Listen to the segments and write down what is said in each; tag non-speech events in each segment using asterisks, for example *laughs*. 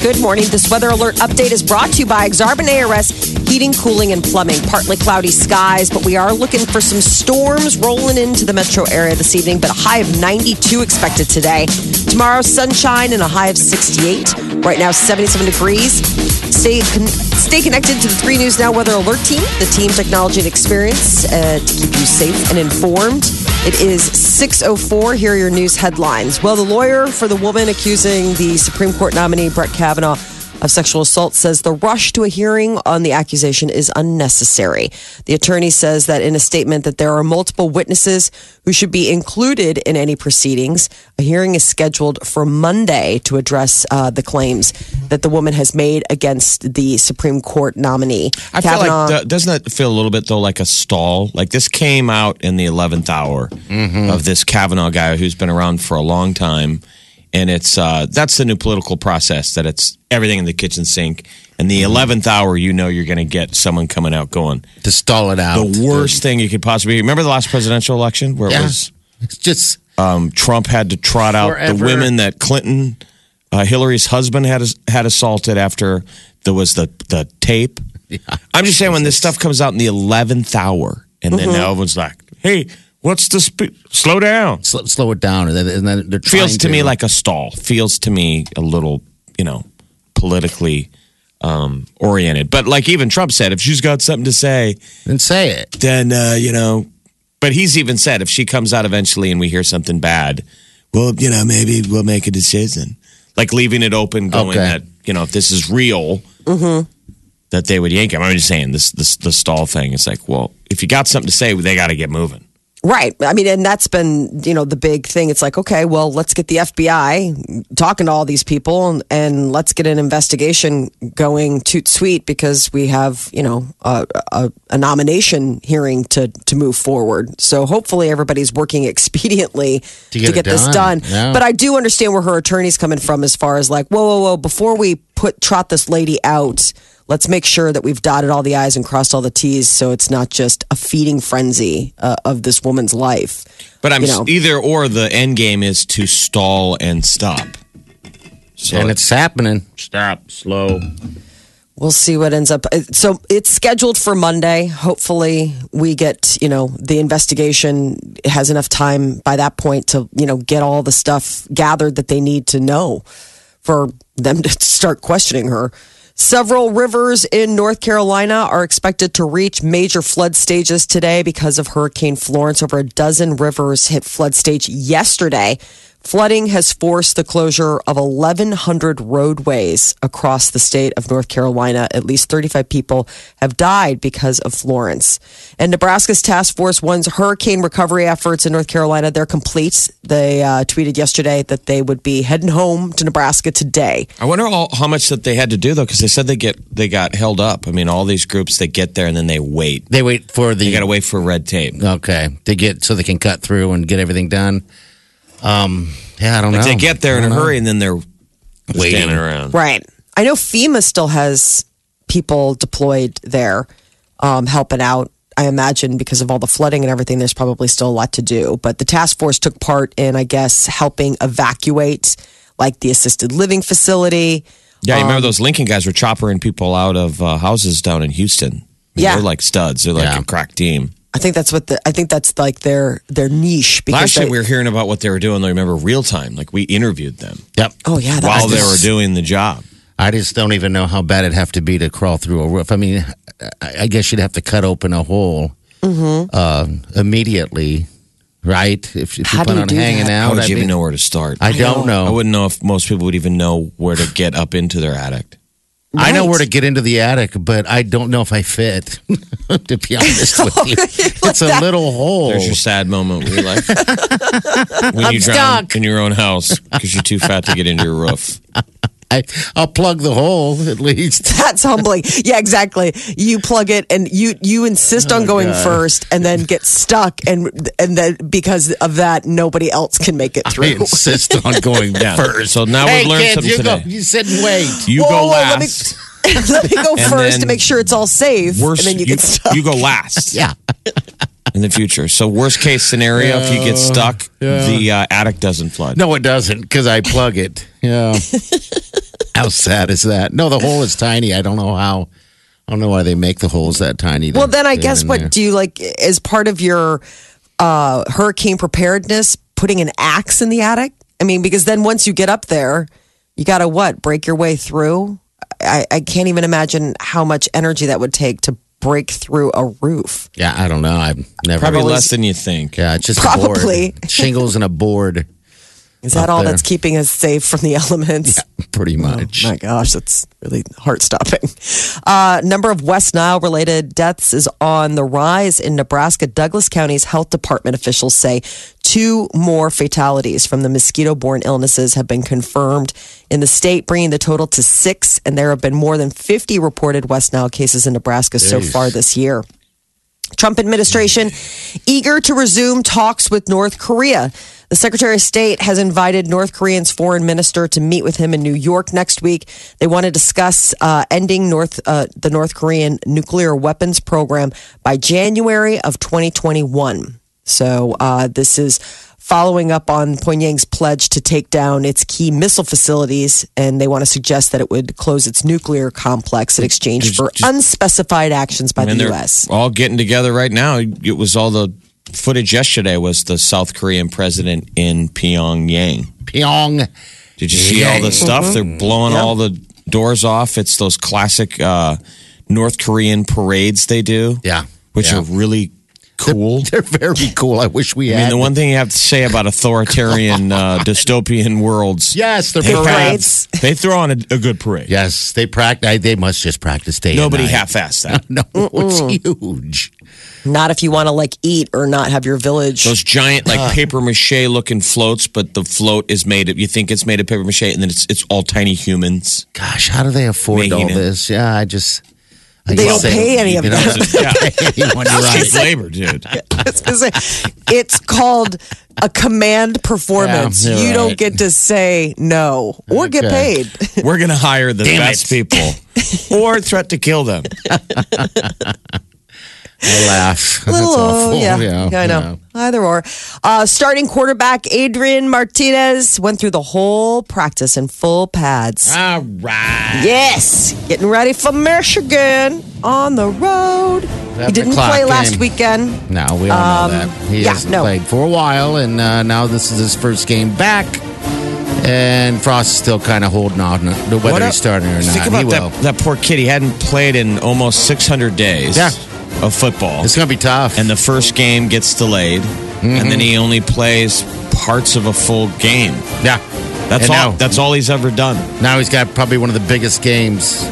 Good morning. This weather alert update is brought to you by Exarban ARS Heating, Cooling, and Plumbing. Partly cloudy skies, but we are looking for some storms rolling into the metro area this evening, but a high of 92 expected today. Tomorrow, sunshine and a high of 68. Right now, 77 degrees. Stay, con- stay connected to the 3 News Now Weather Alert Team, the team technology and experience uh, to keep you safe and informed. It is 6.04. Here are your news headlines. Well, the lawyer for the woman accusing the Supreme Court nominee, Brett Kavanaugh, of sexual assault says the rush to a hearing on the accusation is unnecessary. The attorney says that in a statement that there are multiple witnesses who should be included in any proceedings. A hearing is scheduled for Monday to address uh, the claims that the woman has made against the Supreme Court nominee. I feel like th- doesn't that feel a little bit though like a stall? Like this came out in the eleventh hour of this Kavanaugh guy who's been around for a long time, and it's uh, that's the new political process that it's everything in the kitchen sink. And the eleventh hour, you know, you're going to get someone coming out going to stall it out. the worst thing you could possibly. Remember the last presidential election where it was It's just um, Trump had to trot out the women that Clinton, uh, Hillary's husband had had assaulted after there was the the tape. *laughs* I'm just saying when this stuff comes out in the eleventh hour, and then now everyone's like, "Hey, what's the sp- slow down?" slow, slow it down, and then, and then they're Feels trying to me like a stall. Feels to me a little, you know, politically um, oriented. But like even Trump said, if she's got something to say, and say it. then uh, you know. But he's even said if she comes out eventually and we hear something bad, well, you know, maybe we'll make a decision. Like leaving it open, going Okay. that you know if this is real, that they would yank him. I'm just saying this this the stall thing. It's like, well, if you got something to say, they got to get moving. Right. I mean, and that's been, you know, the big thing. It's like, okay, well, let's get the FBI talking to all these people and, and let's get an investigation going toot sweet because we have, you know, a, a, a nomination hearing to, to move forward. So hopefully everybody's working *laughs* expediently to get get, it this done. done. Yeah. But I do understand where her attorney's coming from as far as like, whoa, whoa, whoa, before we put trot this lady out, let's make sure that we've dotted all the I's and crossed all the T's so it's not just a feeding frenzy uh, of this woman's life. But I'm You know. either or the end game is to stall and stop. So and it's happening. stop, slow. We'll see what ends up. uh, So it's scheduled for Monday. Hopefully, we get, you know, the investigation has enough time by that point to, you know, get all the stuff gathered that they need to know for them *laughs* to start questioning her. Several rivers in North Carolina are expected to reach major flood stages today because of Hurricane Florence. Over a dozen rivers hit flood stage yesterday. Flooding has forced the closure of 1,100 roadways across the state of North Carolina. At least 35 people have died because of Florence. And Nebraska's task force one's hurricane recovery efforts in North Carolina, they're complete. They uh, tweeted yesterday that they would be heading home to Nebraska today. I wonder all, how much that they had to do though, because they said they get they got held up. I mean, all these groups they get there and then they wait. They wait for the. You got to wait for red tape. Okay, to get so they can cut through and get everything done. Um, yeah, I don't Like know. they get there in a don't know. hurry and then they're Waiting. standing around. Right. I know FEMA still has people deployed there um, helping out. I imagine because of all the flooding and everything, there's probably still a lot to do. But the task force took part in, I guess, helping evacuate like the assisted living facility. Yeah, you Um, remember those Lincoln guys were choppering people out of uh, houses down in Houston. I mean, Yeah. they're like studs. They're like Yeah. a crack team. I think that's what the I think that's like their their niche because Last they, year we were hearing about what they were doing. I remember real time, like we interviewed them Yep. oh yeah that while was they were doing the job. I just don't even know how bad it'd have to be to crawl through a roof. I mean, I I guess you'd have to cut open a hole Mm-hmm. uh, immediately, right? If, if you How do plan you on do hanging that? out, How would I you even mean, know where to start? I don't know. I wouldn't know if most people would even know where to get up into their attic. I know where to get into the attic, but I don't know if I fit. *laughs* to be honest *laughs* with you, it's a that- little hole. There's your sad moment where you're like, *laughs* when you drown stuck. in your own house because you're too fat to get into your roof. *laughs* I, I'll plug the hole *laughs* at least. *laughs* That's humbling. Yeah, exactly. You plug it and you you insist oh on going God. first and then get stuck and and then because of that nobody else can make it I through. insist on going Yeah. first. So now hey, we've learned kids, something you today. Go, you sit and wait. You Whoa, go whoa, let me- last. Let me go And first to make sure it's all safe Worst, and then you you, get stuck. you go last Yeah. In the future. So worst case scenario, if you get stuck, the uh, attic doesn't flood. No, it doesn't because I plug it. Yeah. *laughs* how sad is that? No, the hole is tiny. I don't know how. I don't know why they make the holes that tiny. to well, then I guess what there. do you like as part of your uh, hurricane preparedness? Putting an axe in the attic. I mean, because then once you get up there, you got to what break your way through. I, I can't even imagine how much energy that would take to break through a roof. Yeah, I don't know. I've never. Probably less than you think. Yeah, it's just Probably. a board. shingles and a board, Is that all there. that's keeping us safe from the *laughs* elements? Yeah, pretty much. My gosh, that's really heart stopping. Uh, number of West Nile related deaths is on the rise in Nebraska. Douglas County's health department officials say two more fatalities from the mosquito borne illnesses have been confirmed in the state, bringing the total to six. And there have been more than 50 reported West Nile cases in Nebraska so far this year. Trump administration eager to resume talks with North Korea. The Secretary of State has invited North Korean's foreign minister to meet with him in New York next week. They want to discuss uh, ending North uh, the North Korean nuclear weapons program by January of 2021. So uh, this is following up on Pyongyang's pledge to take down its key missile facilities, and they want to suggest that it would close its nuclear complex in exchange for unspecified actions by And the U.S. all getting together right now. It was all the footage yesterday was the South Korean president in Pyongyang. Pyong. Did you see all the stuff? Mm-hmm. They're blowing all the doors off. It's those classic uh, North Korean parades they do. Yeah. Which Yeah. are really cool. *laughs* They're very *laughs* cool. I wish we I mean, the one thing you have to say about authoritarian uh, *laughs* dystopian worlds, yes, they're they, parades. Parades. they throw on a, a good parade. Yes, they practice. They must just practice day. Nobody half-assed that. No, it's huge. Not if you want to like eat or not have your village. Those giant like ah. paper mache looking floats, but the float is made of you think it's made of paper mache, and then it's it's all tiny humans. Gosh, how do they afford all it. this? Yeah, I just. I They don't pay any of you know, them. yeah, anyone, *laughs* you're right. labor, dude. I was gonna say, it's called a command performance. Yeah, you're you don't get to say no or get paid. We're gonna hire the Damn best it. people, *laughs* or threat to kill them. *laughs* I laugh. *laughs* That's Little, awful. yeah, yeah, I know. Either or. Uh, starting quarterback Adrian Martinez went through the whole practice in full pads. All right. Yes, getting ready for Michigan on the road. He didn't o'clock play last weekend. No, we all know that. He Um, yeah, hasn't no. played for a while, and uh, now this is his first game back. And Frost is still kind of holding on to whether What he's starting or not. Think he about will. that, that poor kid. He hadn't played in almost 600 days Yeah. Of football. It's going to be tough. and the first game gets delayed, and then he only plays parts of a full game. yeah, That's And all. now- That's all he's ever done. now he's got probably one of the biggest games.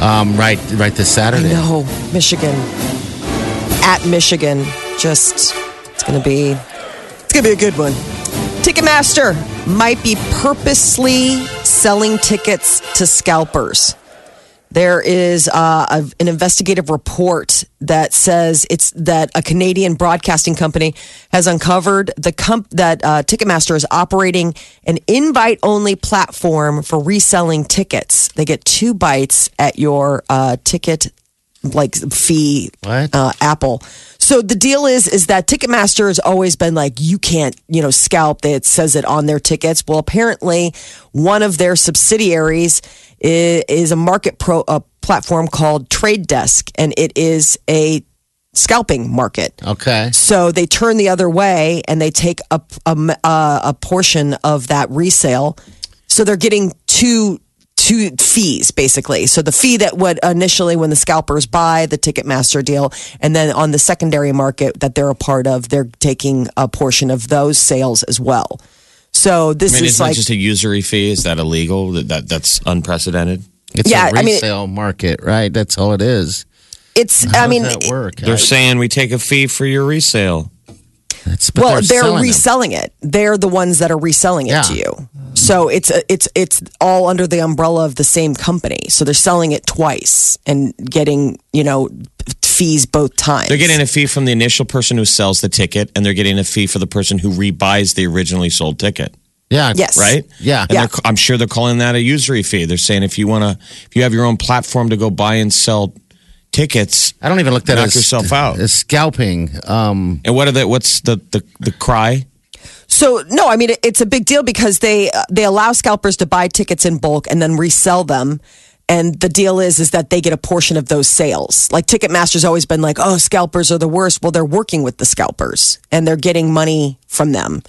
Um, right, right this Saturday. No, Michigan at Michigan. Just it's gonna be it's gonna be a good one. Ticketmaster might be purposely selling tickets to scalpers. There is uh, a, an investigative report that says it's that a Canadian broadcasting company has uncovered the comp- that uh, Ticketmaster is operating an invite-only platform for reselling tickets. They get two bites at your uh, ticket like fee What? uh, Apple. So the deal is is that Ticketmaster has always been like you can't you know scalp. It says it on their tickets. Well, apparently one of their subsidiaries is, is a market pro a platform called Trade Desk, and it is a scalping market. Okay. So they turn the other way and they take a, a, a, a portion of that resale. So they're getting two two fees basically. So the fee that would initially when the scalpers buy the Ticketmaster deal, and then on the secondary market that they're a part of, they're taking a portion of those sales as well. So this I mean, is isn't like it just a usury fee? Is that illegal? That, that that's unprecedented. It's Yeah, a I mean- resale market, right? That's all it is. It's, How I mean, does that work? They're I- saying we take a fee for your resale. Well, they're, them. reselling it. They're the ones that are reselling it Yeah. to you. So it's it's it's all under the umbrella of the same company. So they're selling it twice and getting you know fees both times. They're getting a fee from the initial person who sells the ticket, and they're getting a fee for the person who rebuys the originally sold ticket. Yeah. Yes. Right? Yeah. And Yeah. I'm sure they're calling that a usury fee. They're saying if you want to, if you have your own platform to go buy and sell tickets, I don't even look that Knock as yourself out. as scalping. Um, and what are the what's the the, the cry? So no, I mean it, it's a big deal because they uh, they allow scalpers to buy tickets in bulk and then resell them. And the deal is is that they get a portion of those sales. Like Ticketmaster's always been like, "Oh, scalpers are the worst." Well, they're working with the scalpers and they're getting money from them.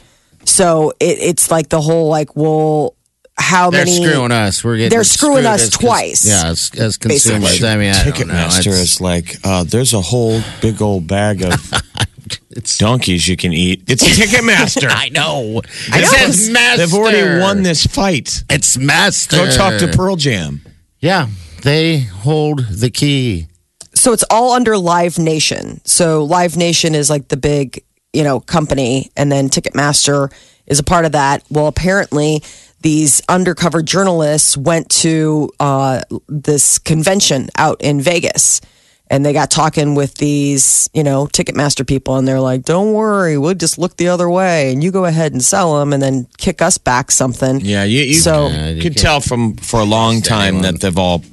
So it, it's like the whole like, well, how they're many? screwing us. We're getting They're screwing us as cons- twice, Yeah, as, as consumers. basically. I mean, I. Ticketmaster is like, uh, there's a whole big old bag of *laughs* It's donkeys you can eat. It's *laughs* Ticketmaster. I know. I It know. says master. They've already won this fight. It's master. Go talk to Pearl Jam. Yeah, they hold the key. so it's all under Live Nation. So Live Nation is like the big, you know, company, and then Ticketmaster is a part of that. Well, apparently, these undercover journalists went to uh, this convention out in Vegas. And they got talking with these, you know, Ticketmaster people, and they're like, "Don't worry, we'll just look the other way, and you go ahead and sell them, and then kick us back something." Yeah, you, you So- Yeah, you could can't tell from for a long time anyone. that they've all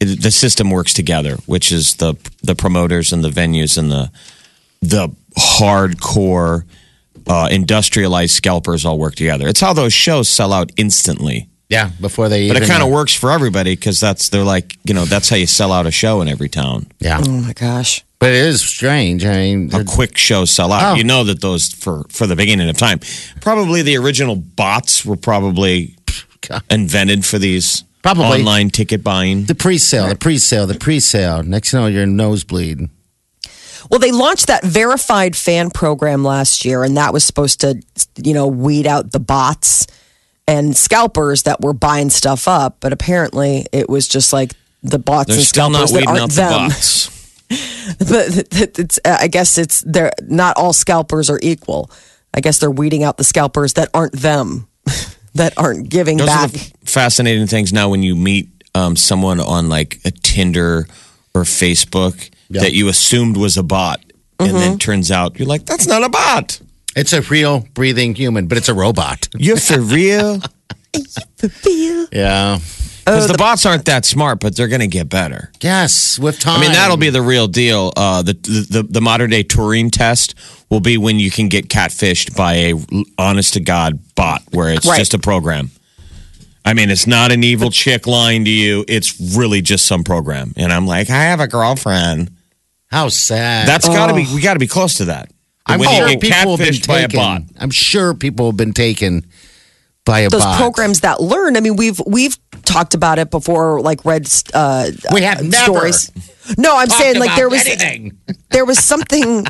the system works together, which is the the promoters and the venues and the the hardcore uh, industrialized scalpers all work together. It's how those shows sell out instantly. Yeah, before they. But even, it kind of works for everybody because that's they're like you know that's how you sell out a show in every town. Yeah, Oh my gosh! but it is strange. I mean, How quick shows sell out. Oh. You know that those for for the beginning of time. Probably the original bots were probably God. invented for these Probably. online ticket buying. the pre-sale, the pre-sale, the pre-sale. Next, thing you know, your nosebleed. Well, they launched that verified fan program last year, and that was supposed to, you know, weed out the bots and scalpers that were buying stuff up. But apparently, it was just like the bots They're and still not scalpers that weeding aren't out the them. bots. *laughs* but it's, uh, I guess it's they're not all scalpers are equal. I guess they're weeding out the scalpers that aren't them, *laughs* that aren't giving Those back. the fascinating things now when you meet um, someone on like a Tinder or Facebook Yeah. that you assumed was a bot. And Mm-hmm. then turns out you're like, that's not a bot. It's a real breathing human, but it's a robot. You're for real. *laughs* Yeah. Because the bots aren't that smart, but they're going to get better. Yes, with time. I mean, that'll be the real deal. Uh, the, the the modern day Turing test will be when you can get catfished by a honest to god bot, where it's Right. just a program. I mean, it's not an evil chick lying to you. It's really just some program. And I'm like, I have a girlfriend. How sad. That's got to be. We got to be close to that. I'm when sure you get people have been catfished by a taken. bot. I'm sure people have been taken by a bot. those bot. programs that learn. I mean, we've we've talked about it before, like read uh, We have never stories. No, I'm talked saying like about there was anything. *laughs* there was something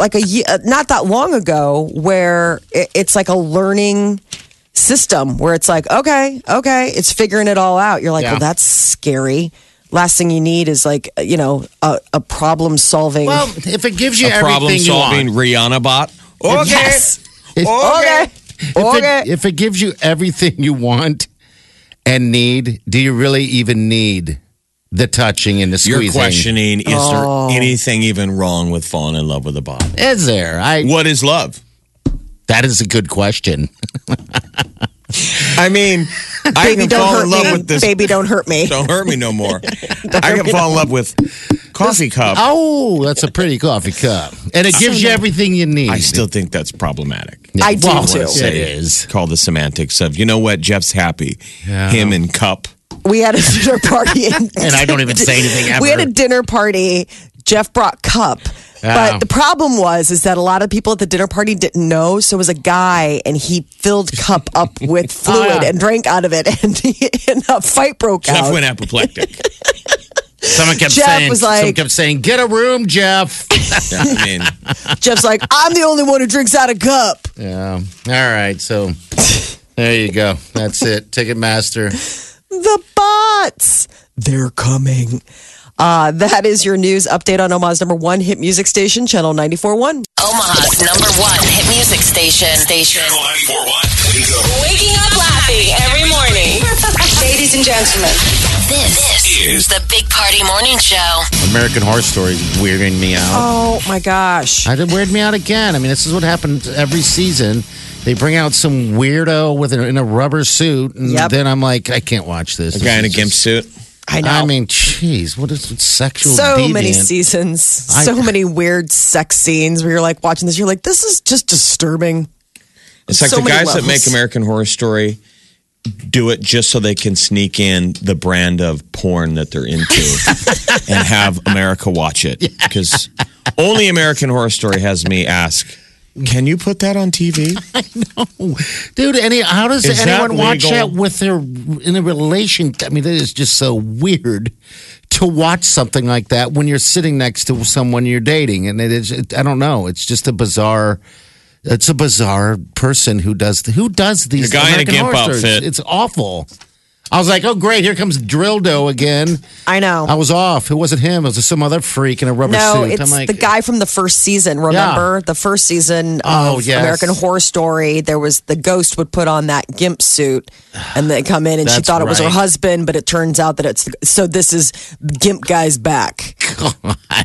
like a ye- uh, not that long ago where it, it's like a learning system where it's like okay, okay, it's figuring it all out. You're like, Yeah. well, that's scary. Last thing you need is like you know a, a problem solving. Well, if it gives you A problem everything you solving want, Rihanna bot. Okay. yes. if, Okay. if, Okay. it, if it gives you everything you want and need, do you really even need the touching and the You're questioning: Is Oh. there anything even wrong with falling in love with a bot? Is there? I. What is love? That is a good question. *laughs* I mean, I Baby, can don't fall hurt in love me. with this. Baby, don't hurt me. Don't hurt me no more. *laughs* I can fall in love with coffee cup. Oh, that's a pretty coffee cup, and it gives you everything you need. I still think that's problematic. I do Well, too. It is. Call the semantics of you know what Jeff's happy. Him and cup. *laughs* We had a dinner party, and, And I don't even say anything ever. We had a dinner party. Jeff brought cup. Yeah. But the problem was is that a lot of people at the dinner party didn't know. So it was a guy, and he filled cup up *laughs* with fluid Oh, yeah. and drank out of it, *laughs* and, he, and a fight broke Jeff out. Jeff went apoplectic. *laughs* Someone kept Jeff saying, was someone kept saying, "Get a room, Jeff." I mean, Jeff's like, I'm the only one who drinks out of cup. yeah. All right. So there you go. That's it. Ticketmaster. The bots. they're coming. Uh, that is your news update on Omaha's number one hit music station, Channel 94.1. Omaha's number one hit music station. Station. Channel 941. Waking up laughing every morning. *laughs* Ladies and gentlemen, This is the Big Party Morning Show. American Horror Story is weirding me out. Oh my gosh. I did weird me out again. I mean, this is what happens every season. They bring out some weirdo with a, in a rubber suit, and Yep. then I'm like, I can't watch this. A This guy in a is gimp just- suit. I know. I mean, jeez, what is it? sexual? so deviant? many seasons, I- so many weird sex scenes where you're like watching this, you're like, this is just disturbing. It's like So the guys that make American Horror Story do it just so they can sneak in the brand of porn that they're into *laughs* and have America watch it. Because only American Horror Story has me ask, can you put that on TV? *laughs* I know, dude. Any how does Is that anyone watch legal? that with their in a relation? I mean, it is just so weird to watch something like that when you're sitting next to someone you're dating, and it is. It, I don't know. It's just a bizarre. It's a bizarre person who does who does these. The guy in a gimp outfit. It's awful. I was like, oh great, here comes Drildo again. I know. I was off. It wasn't him. It was some other freak in a rubber no, suit. it's I'm like, the guy from the first season. Remember the first season of Oh, yes. American Horror Story? There was the ghost would put on that gimp suit, and they come in, and she thought it was her husband, but it turns out that it's so. This is Gimp guy's back.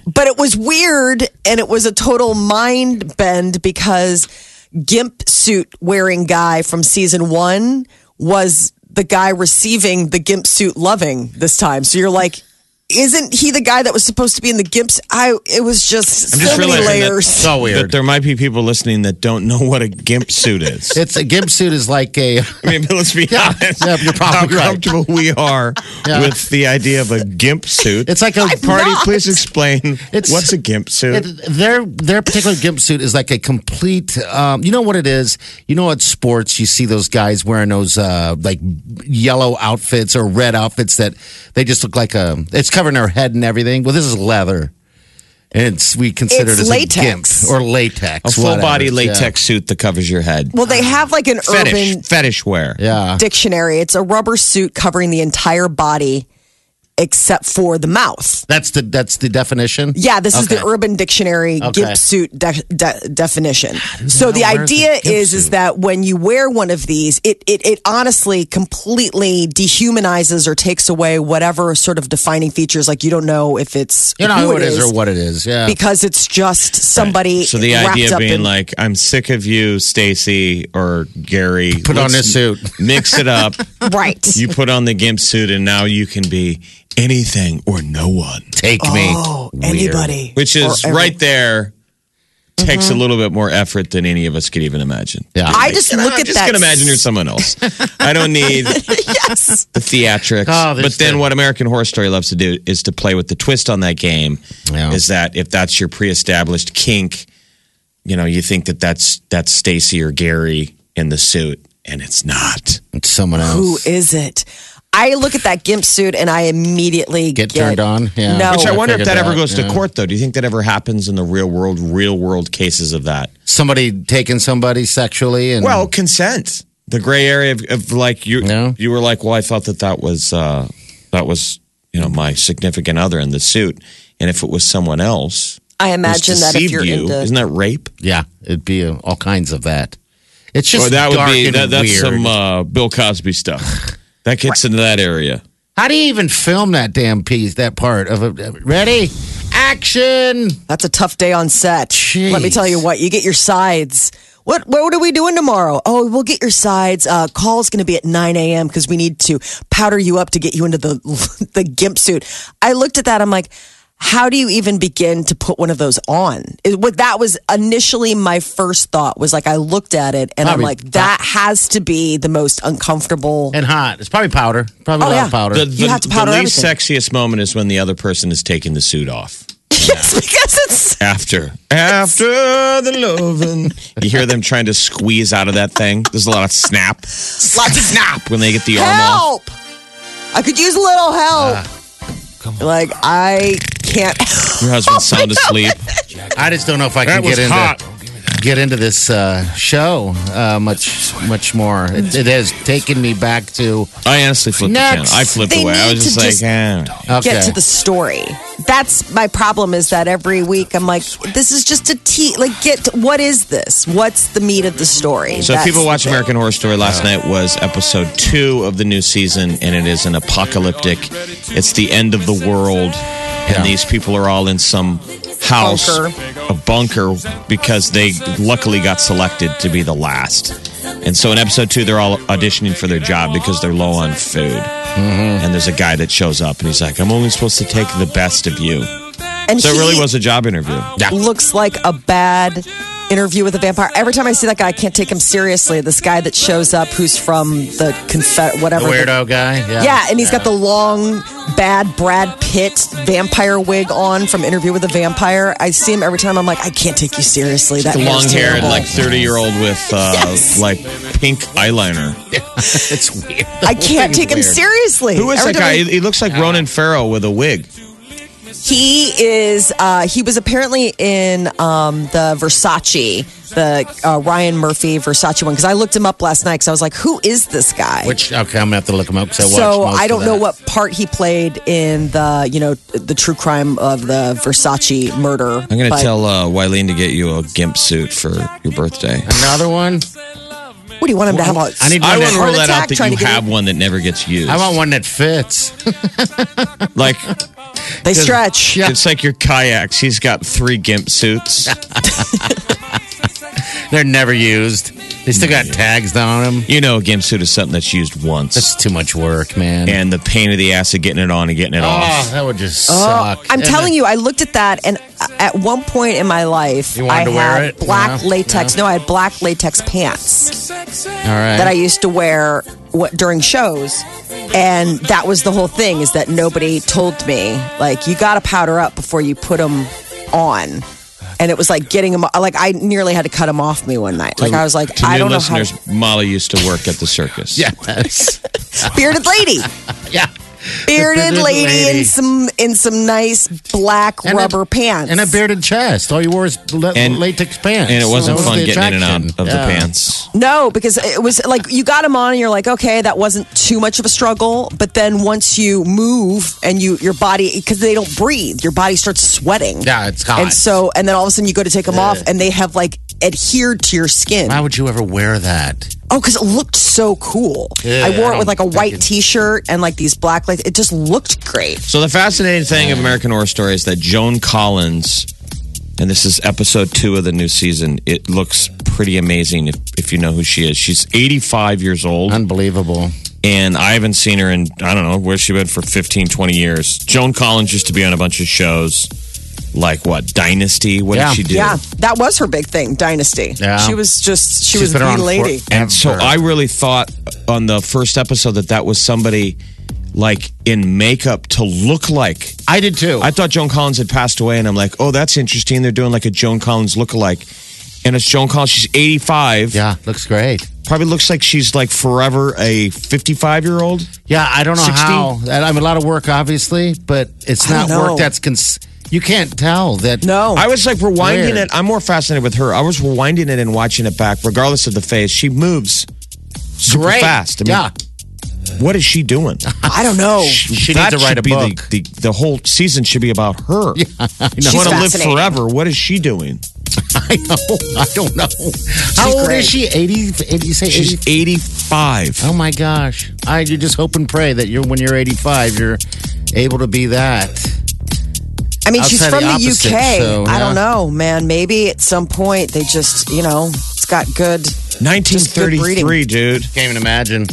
But it was weird, and it was a total mind bend because Gimp suit wearing guy from season one was the guy receiving the Gimp suit loving this time. So you're like. Isn't he the guy that was supposed to be in the Gimps? I it was just I'm so just many realizing that- layers. so That weird. there might be people listening that don't know what a gimp suit is. It's a gimp suit is like a. *laughs* I mean, let's be Yeah, honest. yeah, you're probably how right. comfortable we are Yeah. with the idea of a gimp suit. It's like a party. not. Please explain It's- what's a gimp suit. It, their their particular gimp suit is like a complete. Um, you know what it is? You know at sports you see those guys wearing those uh, like yellow outfits or red outfits that they just look like a. It's covering their head and everything. Well, this is leather. And it's we consider It's it as latex. a gimp or latex. a full whatever. body Yeah. latex suit that covers your head. Well, they have like an fetish, urban fetish wear. Yeah. dictionary. It's a rubber suit covering the entire body except for the mouth. That's the that's the definition. Yeah, this is the Urban Dictionary Okay. gimp suit de- de- definition. So the hell wears a idea gimp is is that when you wear one of these, it, it it honestly completely dehumanizes or takes away whatever sort of defining features. Like you don't know if it's You know who who it is or what it is. Yeah. because it's just somebody. So the idea up being in- like, I'm sick of you, Stacy or Gary. Put on Let's this suit. Mix it up. *laughs* right. you put on the gimp suit, and now you can be anything or no one. Take me. oh, Weird. anybody, Which is every- right there. Takes a mm-hmm. little bit more effort than any of us could even imagine. Yeah. I just You look I'm at just that. gonna imagine you're someone else. I don't *laughs* need yes. the theatrics. Oh, but then the- what American Horror Story loves to do is to play with the twist on that game. Yeah. Is that if that's your pre-established kink, you know, you think that that's that's Stacy or Gary in the suit, and it's not. It's someone else. Who is it? I look at that gimp suit and I immediately Get turned on? Yeah. No, Which I I wonder if figured that ever that, goes to court, though. Do you think that ever happens in the real world, real world cases of that? Somebody taking somebody sexually and Well, consent. The gray area of, of like you. No. You were like, well, I thought that that was uh, that was you know my significant other in the suit, and if it was someone else, I imagine that if you're you, into isn't that rape? yeah, it'd be uh, all kinds of that. It's just or that would be and that, that's weird. some uh, Bill Cosby stuff. *laughs* That gets into that area. How do you even film that damn piece? That part of it? Ready? Action! that's a tough day on set. Jeez. Let me tell you what, you get your sides. What what are we doing tomorrow? Oh, we'll get your sides. Uh, call's going to be at 9 a.m. because we need to powder you up to get you into the *laughs* the gimp suit. I looked at that. I'm like, how do you even begin to put one of those on? It, what that was initially my first thought was like I looked at it and I'm like, that has to be the most uncomfortable. And hot. It's probably powder. Probably Oh, a lot yeah. of powder. The, You have to powder the least everything. sexiest moment is when the other person is taking the suit off. *laughs* yes, because it's After, after the loving, you hear them trying to squeeze out of that thing. There's a lot of snap, lots of snap when they get the arm off. help. I could use a little help. Ah, like I can't. *laughs* Your husband's sound asleep. I just don't know if I can That was get into hot. get into this uh, show uh, much much more. It, it has taken me back to I honestly flipped Next. the channel. I flipped They away. I need was just to like, just- eh. okay. get to the story. That's my problem is that every week I'm like, this is just a te Like, get to, what is this? What's the meat of the story? So, if That's people watch American Horror Story last night was episode two of the new season, and it is an apocalyptic. It's the end of the world, and Yeah. these people are all in some house, Bunker. a bunker, because they luckily got selected to be the last. And so, in episode two, they're all auditioning for their job because they're low on food. Mm-hmm. And there's a guy that shows up, and he's like, "I'm only supposed to take the best of you." and So it really was a job interview. looks like a bad interview with a vampire. Every time I see that guy, I can't take him seriously. This guy that shows up who's from the Confed, the whatever. the- weirdo guy. Yeah, yeah, and he's got the long, bad Brad Pitt vampire wig on from Interview with a Vampire. I see him every time. I'm like, I can't take you seriously. That The long haired, like 30 year old with uh, Yes. like pink eyeliner. *laughs* it's weird. The *laughs* I can't take him seriously. Who is Every that guy? I- he looks like Ronan Farrow with a wig. He is. Uh, he was apparently in um, the Versace, the uh, Ryan Murphy Versace one. Because I looked him up last night. Because I was like, "Who is this guy?" Which okay, I'm gonna have to look him up because I watched so most I don't know that. what part he played in the, you know, the true crime of the Versace murder. I'm going to But tell uh, Wileen to get you a gimp suit for your birthday. Another one. What do you want him to have? A I need I one want to that, rule that attack out that trying you to get have it- one that never gets used. I want one that fits. *laughs* like They stretch. Yeah. it's like your kayaks. He's got three gimp suits. *laughs* They're never used. They still got tags on them. You know, a gimp suit is something that's used once, That's too much work, man. and the pain of the ass of getting it on and getting it oh, off. that would just Oh, suck. I'm telling you, I looked at that, and at one point in my life, I had black Yeah, latex. No, I had black latex pants All right. that I used to wear what, during shows, and that was the whole thing. Is that nobody told me like you got to powder up before you put them on. And it was like getting them, like I nearly had to cut them off me one night. Like I was like, To I don't know how. listeners, Molly used to work at the circus. *laughs* yes. Bearded lady, *laughs* yeah. Bearded bearded lady, lady. in some in some nice black And a- rubber pants And a bearded chest. All you wore is la- And- latex pants. And it wasn't That was fun the getting in and out of Yeah. the pants. No, because it was like you got them on and you're like, okay, that wasn't too much of a struggle. But then once you move and you your body because they don't breathe, your body starts sweating. Yeah, it's hot. And so and then all of a sudden you go to take them off and they have like adhered to your skin. Why would you ever wear that? Oh, because it looked so cool. Yeah, I wore I it with like a white it- T-shirt and like these black like it just looked great. So the fascinating thing of American Horror Story is that Joan Collins, and this is episode two of the new season. It looks pretty amazing if, if you know who she is. She's 85 years old, Unbelievable. and I haven't seen her in I don't know where's she been for 15, 20 years. Joan Collins used to be on a bunch of shows like what Dynasty. What Yeah. did she do? Yeah, that was her big thing, Dynasty. Yeah. She was just she She's was been the around lady. forever. And so I really thought on the first episode that that was somebody like in makeup to look like I did too. I thought Joan Collins had passed away, and I'm like, oh, that's interesting. They're doing like a Joan Collins lookalike. And it's Joan Collins. She's 85. yeah, looks great. Probably looks like she's like forever a 55 year old. Yeah, I don't know 60? how. I mean, a lot of work, obviously, but it's not work that's. Cons- you can't tell that. No. I was like rewinding Weird. it. I'm more fascinated with her. I was rewinding it and watching it back, regardless of the face. She moves super Great. fast. I mean, yeah, What is she doing? I don't know. *laughs* she that needs to write a be book. The, the, the whole season should be about her. *laughs* I know. She's want to live fascinating. forever. What is she doing? *laughs* I know. I don't know. How old great. is she? 80? 80 you say 80? She's 85. Oh my gosh! I you just hope and pray that you're when you're 85, you're able to be that. I mean, she's from the the, UK. so, I don't know, man. Maybe at some point they just, you know, it's got good. 1933, dude. Can't even imagine.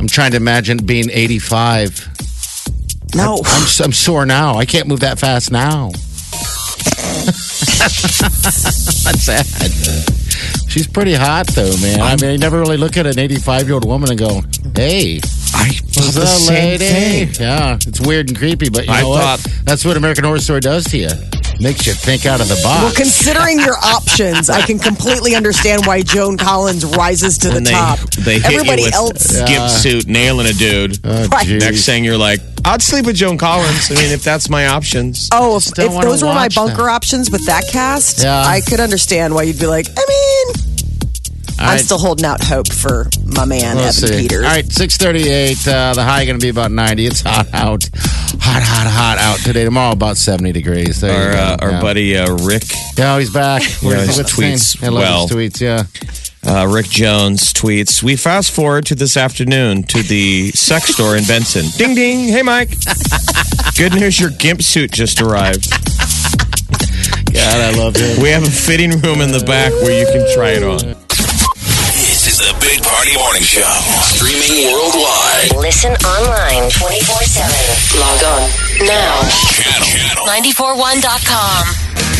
I'm trying to imagine being 85. No, I'm I'm sore now. I can't move that fast now. *laughs* That's sad. She's pretty hot though, man. I mean, you never really look at an 85 year old woman and go, "Hey, I thought what's the same lady?" thing. Yeah, it's weird and creepy, but you I know what? thought- That's what American Horror Story does to you. Makes you think out of the box. Well, considering your options, I can completely understand why Joan Collins rises to the and they, top. they hit Everybody you with else, gimp suit nailing a dude. Oh, Right. Next thing you're like, I'd sleep with Joan Collins. I mean, if that's my options. oh, if, if those were my bunker that. options with that cast, Yeah. I could understand why you'd be like, I mean, All I'm right. still holding out hope for my man We'll Evan see. Peters. All right, 638. Uh, the high going to be about 90. It's hot out. Hot, hot, hot out today. Tomorrow, about 70 degrees. There Our, uh, our yeah. buddy uh, Rick Yeah, he's back. *laughs* What his is he- what's his tweets name? I love well. his tweets, yeah. Uh, Rick Jones tweets, We fast forward to this afternoon to the sex store in Benson. Ding ding. Hey, Mike. *laughs* Good news, your gimp suit just arrived. God, I love him. We have a fitting room in the back where you can try it on. This is the Big Party Morning Show. Streaming worldwide. Listen online 24 7. Log on now. Channel. Channel. 941.com.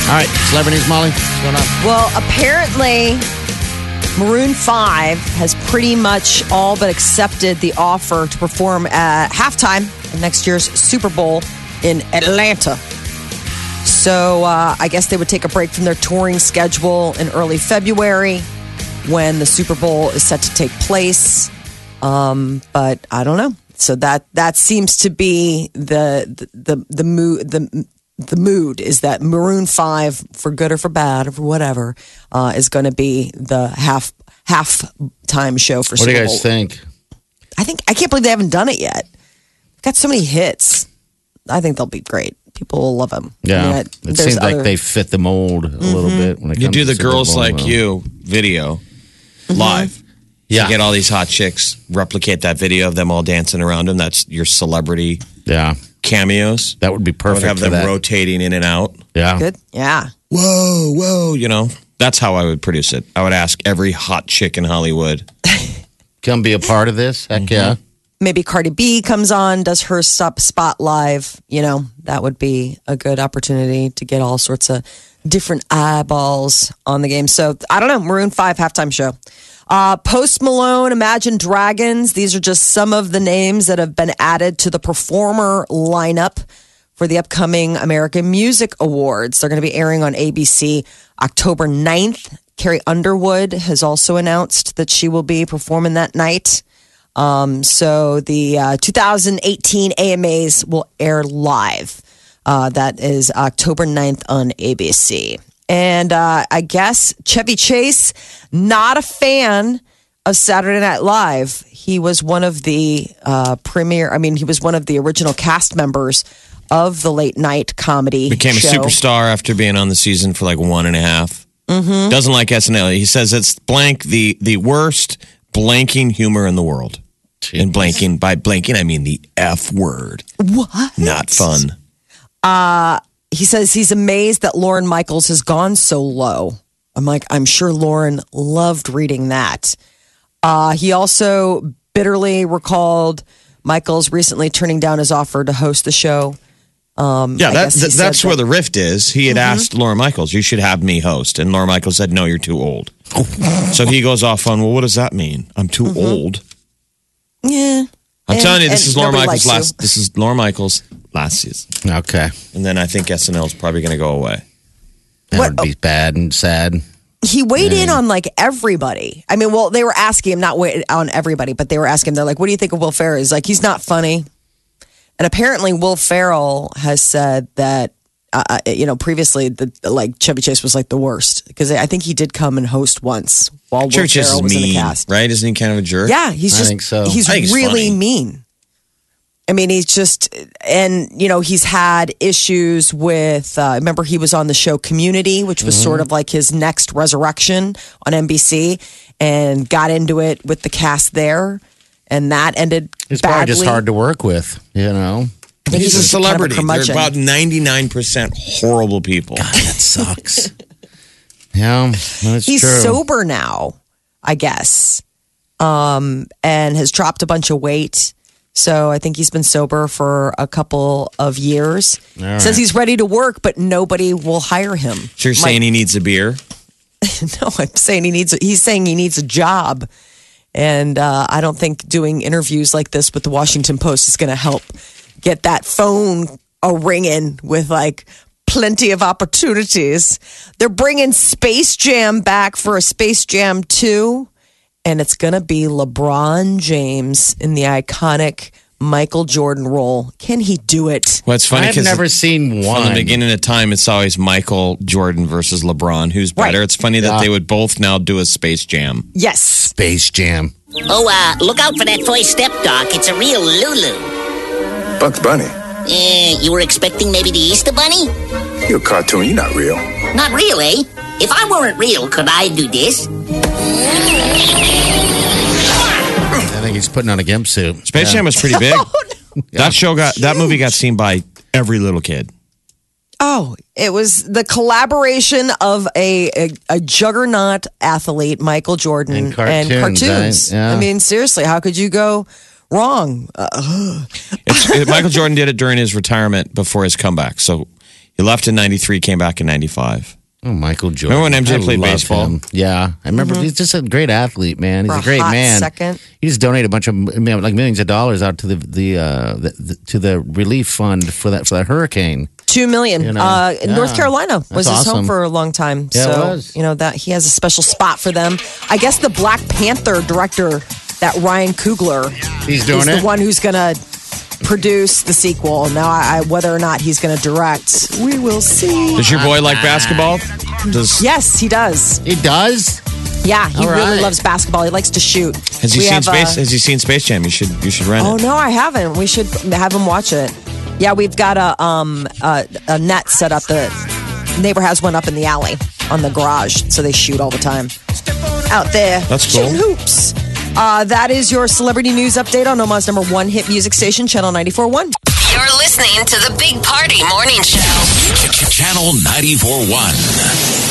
All right, celebrity news, Molly. What's going on? Well, apparently, Maroon 5 has pretty much all but accepted the offer to perform at halftime in next year's Super Bowl in Atlanta. So uh, I guess they would take a break from their touring schedule in early February when the Super Bowl is set to take place. Um, but I don't know. So that that seems to be the the the, the mood the the mood is that Maroon Five, for good or for bad or for whatever, uh, is going to be the half half time show for Super Bowl. What Super do you guys Bowl. think? I think I can't believe they haven't done it yet. Got so many hits. I think they'll be great. People will love them. I Yeah, mean, I- it there's seems like they fit the mold a little bit. When it You comes do the Super Girls Bowl. Like You video live. Yeah, You get all these hot chicks, replicate that video of them all dancing around him. That's your celebrity yeah, cameos. that would be I would perfect have for them that. rotating in and out. yeah, good. Yeah. Whoa, whoa, you know. That's how I would produce it. I would ask every hot chick in Hollywood. *laughs* come be a part of this. Heck mm-hmm. yeah. maybe Cardi B comes on, does her stop spot live. You know, that would be a good opportunity to get all sorts of different eyeballs on the game. So I don't know, Maroon Five halftime show. Uh, Post Malone, Imagine Dragons. These are just some of the names that have been added to the performer lineup for the upcoming American Music Awards. They're going to be airing on ABC October 9th. Carrie Underwood has also announced that she will be performing that night. Um, so the uh, 2018 AMAs will air live. Uh, that is October 9th on ABC. And uh, I guess Chevy Chase, not a fan of Saturday Night Live. He was one of the uh, premier, I mean, he was one of the original cast members of the late night comedy. Became a superstar after being on the season for like one and a half. Mm-hmm. Doesn't like SNL. He says it's blank the the worst blanking humor in the world. And blanking by blanking, I mean the F word. What? Not fun. He says he's amazed that Lorne Michaels has gone so low. I'm like, I'm sure Lorne loved reading that. Uh, he also bitterly recalled Michaels recently turning down his offer to host the show. Um, Yeah, that, that's that- where the rift is. He had asked Laura Michaels, "You should have me host," and Laura Michaels said, "No, you're too old." so he goes off on, "Well, what does that mean? I'm too old." Yeah. I'm And- telling you, this is Laura Michaels' likes last. This is Laura Michaels' last season, Okay, and then I think SNL is probably going to go away. that What- would be bad and sad. he weighed in on like everybody. I mean, well, they were asking him not weigh on everybody, but they were asking him. They're like, "What do you think of Will Ferrell?" He's like, "He's not funny." And apparently, Will Ferrell has said that uh, you know previously the like Chevy Chase was like the worst because I think he did come and host once while Church Ferrell is was in the mean, cast. right? Isn't he kind of a jerk? Yeah, he's I just think so. he's I think he's really funny. mean. I mean, he's just, and you know, he's had issues with. Uh, remember, he was on the show Community, which was Mm-hmm. sort of like his next resurrection on NBC, and got into it with the cast there, and that ended It's badly. probably just hard to work with, you know. I think He's, a just kind of celebrity. They're about 99% horrible people. God, That sucks. *laughs* yeah, that's He's true. sober now, I guess, um, and has dropped a bunch of weight. So I think he's been sober for a couple of years. All Says he's ready to work, but nobody will hire him. So you're saying he needs a beer? *laughs* No, I'm saying he needs. A, He's saying he needs a job, and uh, I don't think doing interviews like this with the Washington Post is going to help get that phone a ringing with like, plenty of opportunities. They're bringing Space Jam back for a Space Jam 2, and it's going to be LeBron James in the iconic Michael Jordan role. Can he do it? Well, it's funny I've never seen one. from the beginning of time, it's always Michael Jordan versus LeBron. Who's better? Right. It's funny that they would both now do a Space Jam. Yes. Space Jam. Oh, uh, look out for that toy step Doc. It's a real Lulu. Bugs Bunny. Eh, you were expecting maybe the Easter Bunny? You're a cartoon. You're not real. Not really. If I weren't real, could I do this? I think he's putting on a gimp suit. Space Jam was pretty *laughs* big. That show got that movie got seen by every little kid. Oh, it was the collaboration of a, a, a juggernaut athlete, Michael Jordan, And cartoons, cartoons. right? Yeah. I mean, seriously, how could you go wrong? Uh, *sighs* It's, it- Michael Jordan did it during his retirement before his comeback. So he left in '93, came back in '95. Oh, Michael Jordan. Remember when MJ I played baseball? him. Yeah, I remember. He's just a great athlete, man. He's For a a great hot man. second. He just donated a bunch of like millions of dollars out to the the, uh, the, the to the relief fund for that for that hurricane. Two million. You know, uh, yeah. North Carolina was That's his home for a long time. Yeah, it so was. you know that he has a special spot for them. I guess the Black Panther director, that Ryan Coogler, He's doing is it. the one who's gonna produce the sequel. Now, I, I, whether or not he's gonna direct, we will see. Does your boy like basketball? Does Yes, he does. He does. Yeah, he All really right. loves basketball. He likes to shoot. has he We seen have, Space? uh, has he seen Space Jam? You should you should rent Oh it. Oh no, I haven't. We should have him watch it. Yeah, we've got a um a, a net set up. The neighbor has one up in the alley on the garage, so they shoot all the time out there. That's cool. Shooting hoops. Uh, that is your celebrity news update on Omaha's number one hit music station, Channel 94.1. You're listening to the Big Party Morning Show. Channel 94.1.